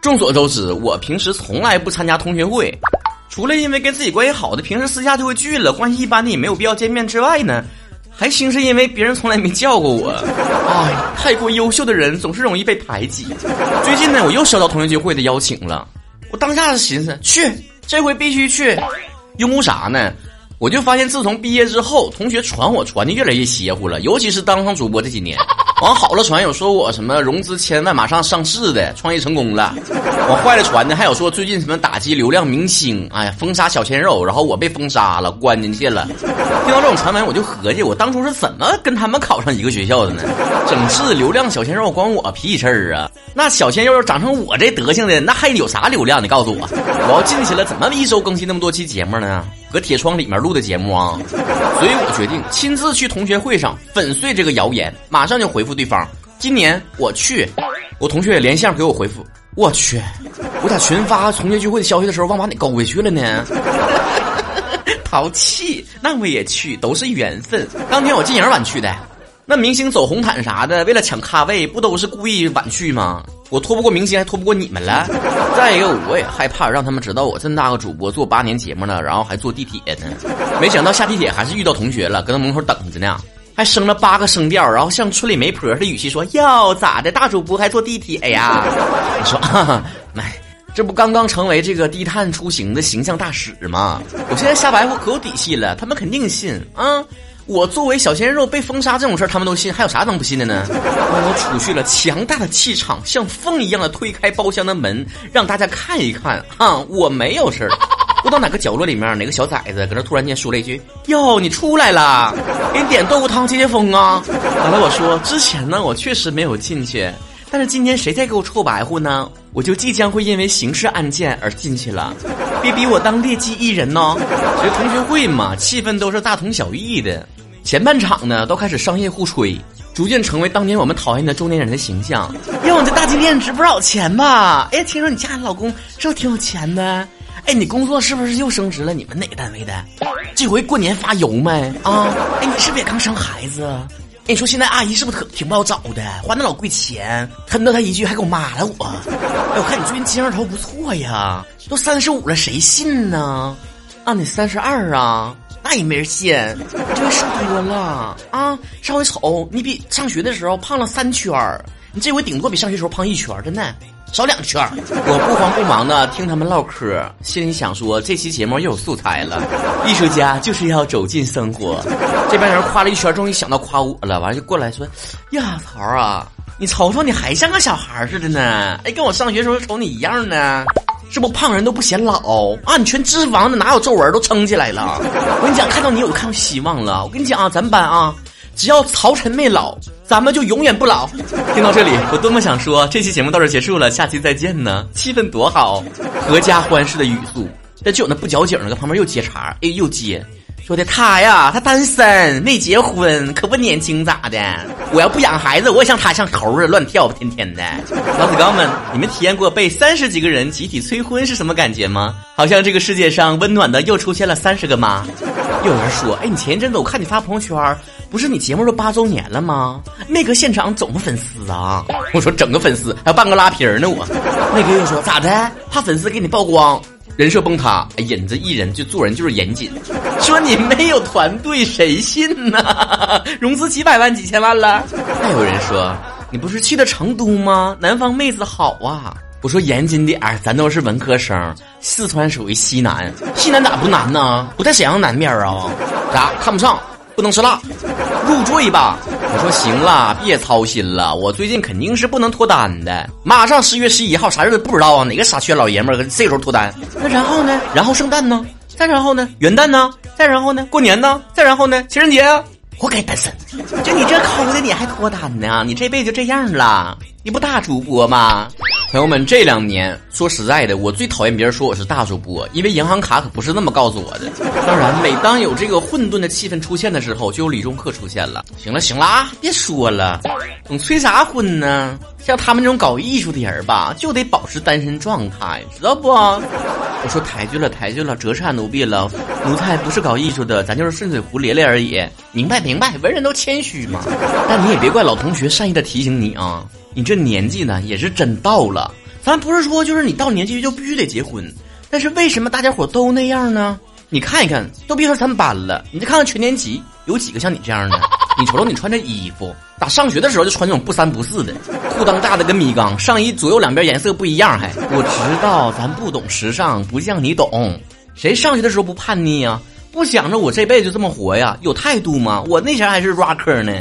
众所周知，我平时从来不参加同学会，除了因为跟自己关系好的平时私下就会聚了，关系一般的也没有必要见面之外呢，还兴是因为别人从来没叫过我。哎，太过优秀的人总是容易被排挤。最近呢，我又收到同学聚会的邀请了，我当下是寻思去，这回必须去。因为啥呢？我就发现自从毕业之后，同学传我传的越来越邪乎了，尤其是当上主播这几年。往好了传，有说我什么融资千万马上上市的，创业成功了；往坏了传的，还有说最近什么打击流量明星，哎呀封杀小鲜肉，然后我被封杀了，关进去了。听到这种传闻，我就合计，我当初是怎么跟他们考上一个学校的呢？整治流量小鲜肉，关我屁事儿啊！那小鲜肉要长成我这德行的，那还有啥流量？你告诉我，我要进去了，怎么一周更新那么多期节目呢？搁铁窗里面录的节目啊，所以我决定亲自去同学会上粉碎这个谣言，马上就回复对方。今年我去，我同学也连线给我回复。我去，我咋群发同学聚会的消息的时候，忘把你勾回去了呢。淘气，那我也去，都是缘分。当天我进营晚去的，那明星走红毯啥的，为了抢咖位，不都是故意晚去吗？我拖不过明星，还拖不过你们了。再一个，我也害怕让他们知道我这么大个主播做八年节目了，然后还坐地铁呢。没想到下地铁还是遇到同学了，搁那门口等着呢，还升了八个声调，然后像村里媒婆的语气说：“哟，咋的？大主播还坐地铁呀？” 你说：“哎，这不刚刚成为这个低碳出行的形象大使吗？我现在瞎白活可有底气了，他们肯定信啊。”我作为小鲜肉被封杀这种事儿，他们都信，还有啥能不信的呢？我储蓄了强大的气场，像风一样的推开包厢的门，让大家看一看啊！我没有事儿。不知道哪个角落里面哪个小崽子搁那突然间说了一句：“哟，你出来了，给你点豆腐汤解解风啊！”完了，我说之前呢，我确实没有进去，但是今天谁再给我臭白乎呢？我就即将会因为刑事案件而进去了。别逼我当劣迹艺人呢！其实同学会嘛，气氛都是大同小异的。前半场呢，都开始商业互吹，逐渐成为当年我们讨厌的中年人的形象。哟，你这大金链值不少钱吧？哎，听说你嫁的老公是不是挺有钱的？哎，你工作是不是又升职了？你们哪个单位的？这回过年发油没？啊？哎，你是不是也刚生孩子？哎，你说现在阿姨是不是可挺不好找的？花那老贵钱，恨得他一句还给我骂了我。哎，我看你最近精神头不错呀，都三十五了，谁信呢？啊，你三十二啊？那也没人信，这回瘦多了啊！上回瞅你比上学的时候胖了三圈儿，你这回顶多比上学时候胖一圈儿，真的少两圈。我不慌不忙的听他们唠嗑，心里想说这期节目又有素材了。艺术家就是要走进生活。这帮人夸了一圈，终于想到夸我了，完了就过来说：“呀，曹啊，你瞅瞅你还像个小孩似的呢，哎，跟我上学时候瞅你一样呢。”是不胖人都不显老啊？你全脂肪的，哪有皱纹都撑起来了。我跟你讲，看到你，我看到希望了。我跟你讲啊，咱们班啊，只要曹晨没老，咱们就永远不老。听到这里，我多么想说，这期节目到这结束了，下期再见呢，气氛多好，阖家欢事的语速。但就有那不矫情的，搁旁边又接茬，哎，又接。说的他呀，他单身没结婚，可不年轻咋的？我要不养孩子，我也像他像猴似的乱跳，天天的。老子刚们，你们体验过被三十几个人集体催婚是什么感觉吗？好像这个世界上温暖的又出现了三十个妈。有人说，哎，你前一阵子我看你发朋友圈，不是你节目都八周年了吗？那个现场整个粉丝啊？我说整个粉丝，还半个拉皮儿呢。我那个又说咋的？怕粉丝给你曝光？人设崩塌，引子艺人就做人就是严谨。说你没有团队，谁信呢？融资几百万、几千万了。还有人说你不是去的成都吗？南方妹子好啊。我说严谨点儿，咱都是文科生，四川属于西南，西南咋不难呢？不在沈阳南面啊？咋看不上？不能吃辣？入赘吧。我说行了，别操心了，我最近肯定是不能脱单的。马上十月十一号，啥日子不知道啊？哪个傻缺老爷们儿这时候脱单？那然后呢？然后圣诞呢？再然后呢？元旦呢？再然后呢？过年呢？再然后呢？情人节啊？活该单身！就你这抠的，你还脱单呢？你这辈子就这样了？你不大主播吗？朋友们，这两年说实在的，我最讨厌别人说我是大主播，因为银行卡可不是那么告诉我的。当然，每当有这个混沌的气氛出现的时候，就有李中客出现了。行了，行了啊，别说了，总催啥婚呢？像他们这种搞艺术的人吧，就得保持单身状态，知道不？我说抬举了，抬举了，折煞奴婢了。奴才不是搞艺术的，咱就是顺水壶咧咧而已。明白，明白，文人都谦虚嘛。但你也别怪老同学善意的提醒你啊。你这年纪呢，也是真到了，咱不是说就是你到年纪就必须得结婚，但是为什么大家伙都那样呢？你看一看，都别说咱们班了，你再看看全年级有几个像你这样的？你瞅瞅你穿这衣服，咋上学的时候就穿这种不三不四的，裤裆大的跟米缸，上衣左右两边颜色不一样，还我知道咱不懂时尚，不像你懂，谁上学的时候不叛逆呀？不想着我这辈子就这么活呀？有态度吗？我那前还是 rocker 呢，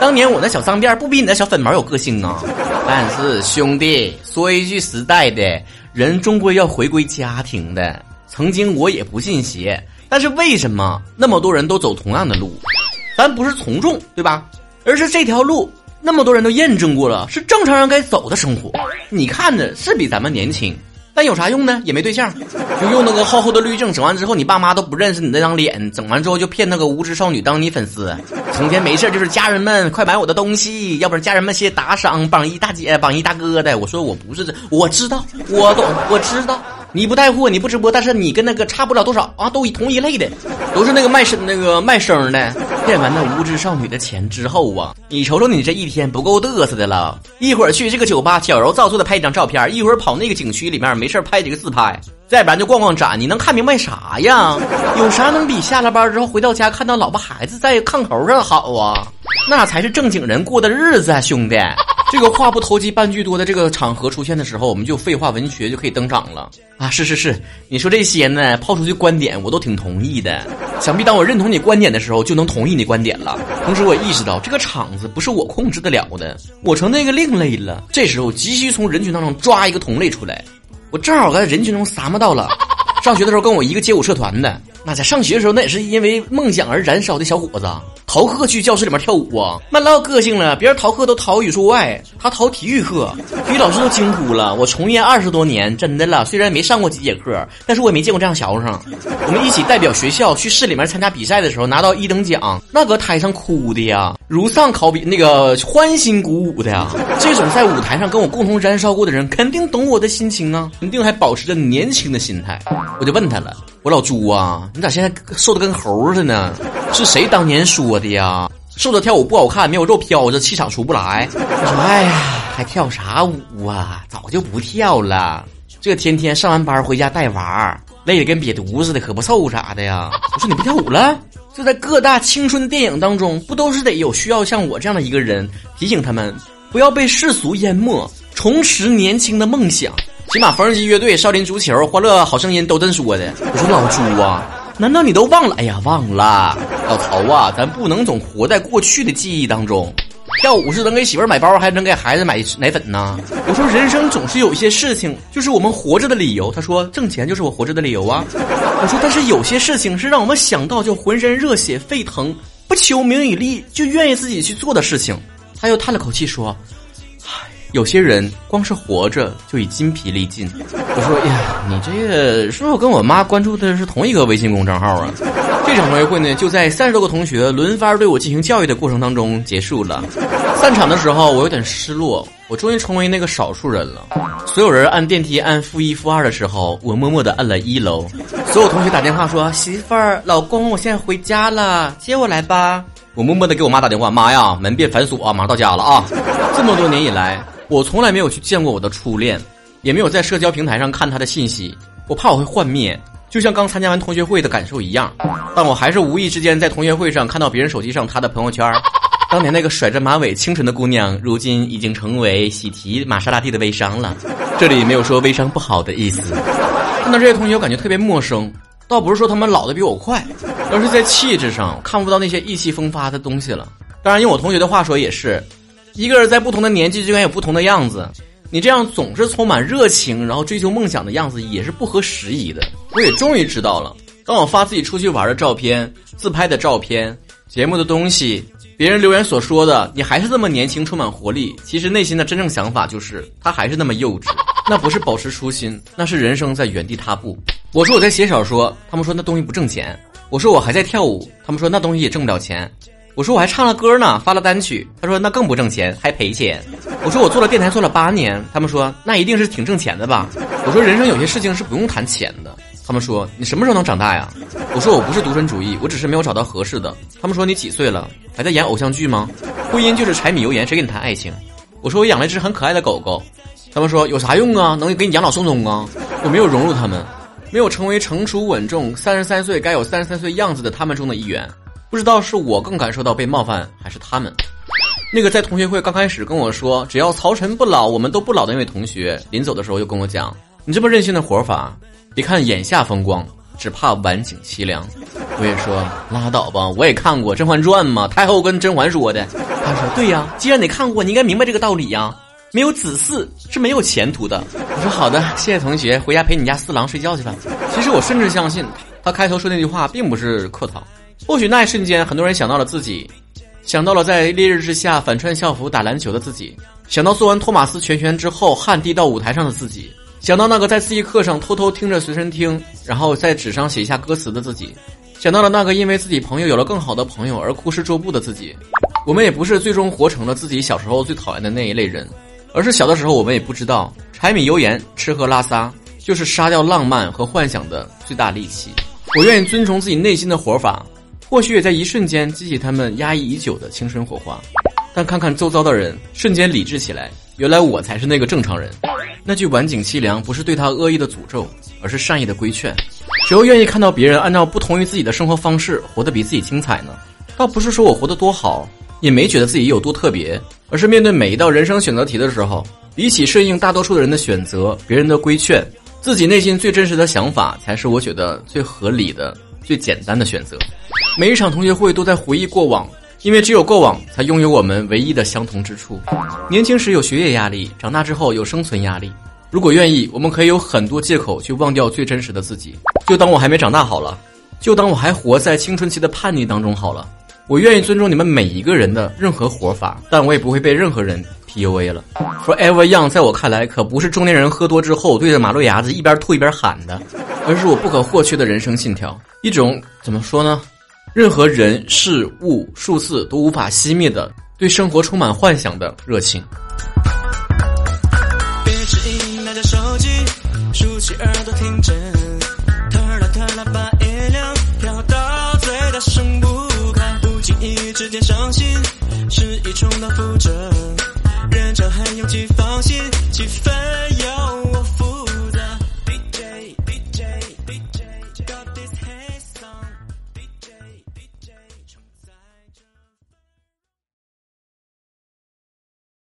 当年我那小脏辫不比你那小粉毛有个性啊？但是兄弟，说一句实在的，人终归要回归家庭的。曾经我也不信邪，但是为什么那么多人都走同样的路？咱不是从众，对吧？而是这条路那么多人都验证过了，是正常人该走的生活。你看着是比咱们年轻。但有啥用呢？也没对象，就用那个厚厚的滤镜，整完之后你爸妈都不认识你那张脸，整完之后就骗那个无知少女当你粉丝，成天没事就是家人们快买我的东西，要不然家人们先打赏榜一大姐、榜一大哥的。我说我不是这，我知道，我懂，我知道。你不带货，你不直播，但是你跟那个差不了多少啊，都同一类的，都是那个卖声那个卖声的，骗完那无知少女的钱之后啊，你瞅瞅你这一天不够嘚瑟的了，一会儿去这个酒吧矫揉造作的拍一张照片，一会儿跑那个景区里面没事拍几个自拍，再不然就逛逛展，你能看明白啥呀？有啥能比下了班之后回到家看到老婆孩子在炕头上好啊？那才是正经人过的日子啊，兄弟。这个话不投机半句多的这个场合出现的时候，我们就废话文学就可以登场了啊！是是是，你说这些呢，抛出去观点我都挺同意的。想必当我认同你观点的时候，就能同意你观点了。同时，我意识到这个场子不是我控制得了的，我成那个另类了。这时候急需从人群当中抓一个同类出来，我正好在人群中撒么到了。上学的时候跟我一个街舞社团的，那在上学的时候那也是因为梦想而燃烧的小伙子。逃课去教室里面跳舞啊，那老有个性了。别人逃课都逃语数外，他逃体育课，体育老师都惊呼了。我从业二十多年，真的了，虽然没上过几节课，但是我也没见过这样学生。我们一起代表学校去市里面参加比赛的时候，拿到一等奖，那搁台上哭的呀，如丧考妣，那个欢欣鼓舞的呀。这种在舞台上跟我共同燃烧过的人，肯定懂我的心情啊，肯定还保持着年轻的心态。我就问他了，我老朱啊，你咋现在瘦的跟猴似的呢？是谁当年说的的呀？瘦的跳舞不好看，没有肉飘着，气场出不来。我说，哎呀，还跳啥舞啊？早就不跳了。这天天上完班回家带娃，累得跟瘪犊似的，可不瘦啥的呀。我说你不跳舞了？就在各大青春电影当中，不都是得有需要像我这样的一个人提醒他们，不要被世俗淹没，重拾年轻的梦想。起码缝纫机乐队、少林足球、欢乐好声音都这么说的。我说老朱啊，难道你都忘了？哎呀，忘了，老曹啊，咱不能总活在过去的记忆当中。跳舞是能给媳妇儿买包，还能给孩子买奶粉呢。我说人生总是有一些事情，就是我们活着的理由。他说挣钱就是我活着的理由啊。我说但是有些事情是让我们想到就浑身热血沸腾，不求名与利就愿意自己去做的事情。他又叹了口气说。有些人光是活着就已筋疲力尽。我说呀，你这个是不是跟我妈关注的是同一个微信公众号啊？这场同学会呢，就在三十多个同学轮番对我进行教育的过程当中结束了。散场的时候，我有点失落，我终于成为那个少数人了。所有人按电梯按负一负二的时候，我默默的按了一楼。所有同学打电话说：“媳妇儿、老公，我现在回家了，接我来吧。”我默默的给我妈打电话：“妈呀，门别反锁啊，马上到家了啊！”这么多年以来。我从来没有去见过我的初恋，也没有在社交平台上看他的信息，我怕我会幻灭，就像刚参加完同学会的感受一样。但我还是无意之间在同学会上看到别人手机上他的朋友圈，当年那个甩着马尾清纯的姑娘，如今已经成为喜提玛莎拉蒂的微商了。这里没有说微商不好的意思。看到这些同学，我感觉特别陌生，倒不是说他们老的比我快，而是在气质上看不到那些意气风发的东西了。当然，用我同学的话说，也是。一个人在不同的年纪就应该有不同的样子，你这样总是充满热情，然后追求梦想的样子也是不合时宜的。我也终于知道了，当我发自己出去玩的照片、自拍的照片、节目的东西，别人留言所说的“你还是这么年轻，充满活力”，其实内心的真正想法就是他还是那么幼稚。那不是保持初心，那是人生在原地踏步。我说我在写小说，他们说那东西不挣钱；我说我还在跳舞，他们说那东西也挣不了钱。我说我还唱了歌呢，发了单曲。他说那更不挣钱，还赔钱。我说我做了电台做了八年，他们说那一定是挺挣钱的吧。我说人生有些事情是不用谈钱的。他们说你什么时候能长大呀？我说我不是独身主义，我只是没有找到合适的。他们说你几岁了？还在演偶像剧吗？婚姻就是柴米油盐，谁跟你谈爱情？我说我养了一只很可爱的狗狗。他们说有啥用啊？能给你养老送终啊？我没有融入他们，没有成为成熟稳重、三十三岁该有三十三岁样子的他们中的一员。不知道是我更感受到被冒犯，还是他们？那个在同学会刚开始跟我说只要曹晨不老，我们都不老的那位同学，临走的时候又跟我讲：“你这么任性的活法，别看眼下风光，只怕晚景凄凉。”我也说拉倒吧，我也看过《甄嬛传》嘛，太后跟甄嬛说的。他说：“对呀，既然你看过，你应该明白这个道理呀。没有子嗣是没有前途的。”我说：“好的，谢谢同学，回家陪你家四郎睡觉去吧。”其实我甚至相信他开头说那句话并不是客套。或许那一瞬间，很多人想到了自己。想到了在烈日之下反穿校服打篮球的自己，想到做完托马斯全旋之后汗滴到舞台上的自己，想到那个在自习课上偷偷听着随身听，然后在纸上写下歌词的自己，想到了那个因为自己朋友有了更好的朋友而哭湿桌布的自己。我们也不是最终活成了自己小时候最讨厌的那一类人，而是小的时候我们也不知道柴米油盐吃喝拉撒就是杀掉浪漫和幻想的最大利器。我愿意遵从自己内心的活法。或许也在一瞬间激起他们压抑已久的青春火花，但看看周遭的人，瞬间理智起来，原来我才是那个正常人。那句晚景凄凉不是对他恶意的诅咒，而是善意的规劝。谁又愿意看到别人按照不同于自己的生活方式活得比自己精彩呢？倒不是说我活得多好，也没觉得自己有多特别，而是面对每一道人生选择题的时候，比起顺应大多数的人的选择，别人的规劝，自己内心最真实的想法，才是我觉得最合理的。最简单的选择，每一场同学会都在回忆过往，因为只有过往才拥有我们唯一的相同之处。年轻时有学业压力，长大之后有生存压力。如果愿意，我们可以有很多借口去忘掉最真实的自己。就当我还没长大好了，就当我还活在青春期的叛逆当中好了。我愿意尊重你们每一个人的任何活法，但我也不会被任何人 PUA 了。Forever Young 在我看来可不是中年人喝多之后对着马路牙子一边吐一边喊的。而是我不可或缺的人生信条，一种怎么说呢？任何人、事物、数字都无法熄灭的，对生活充满幻想的热情。别只因拿着手机，竖起耳朵听。特特把音量调到最大，声不，不经意之间伤心，是一重蹈覆辙。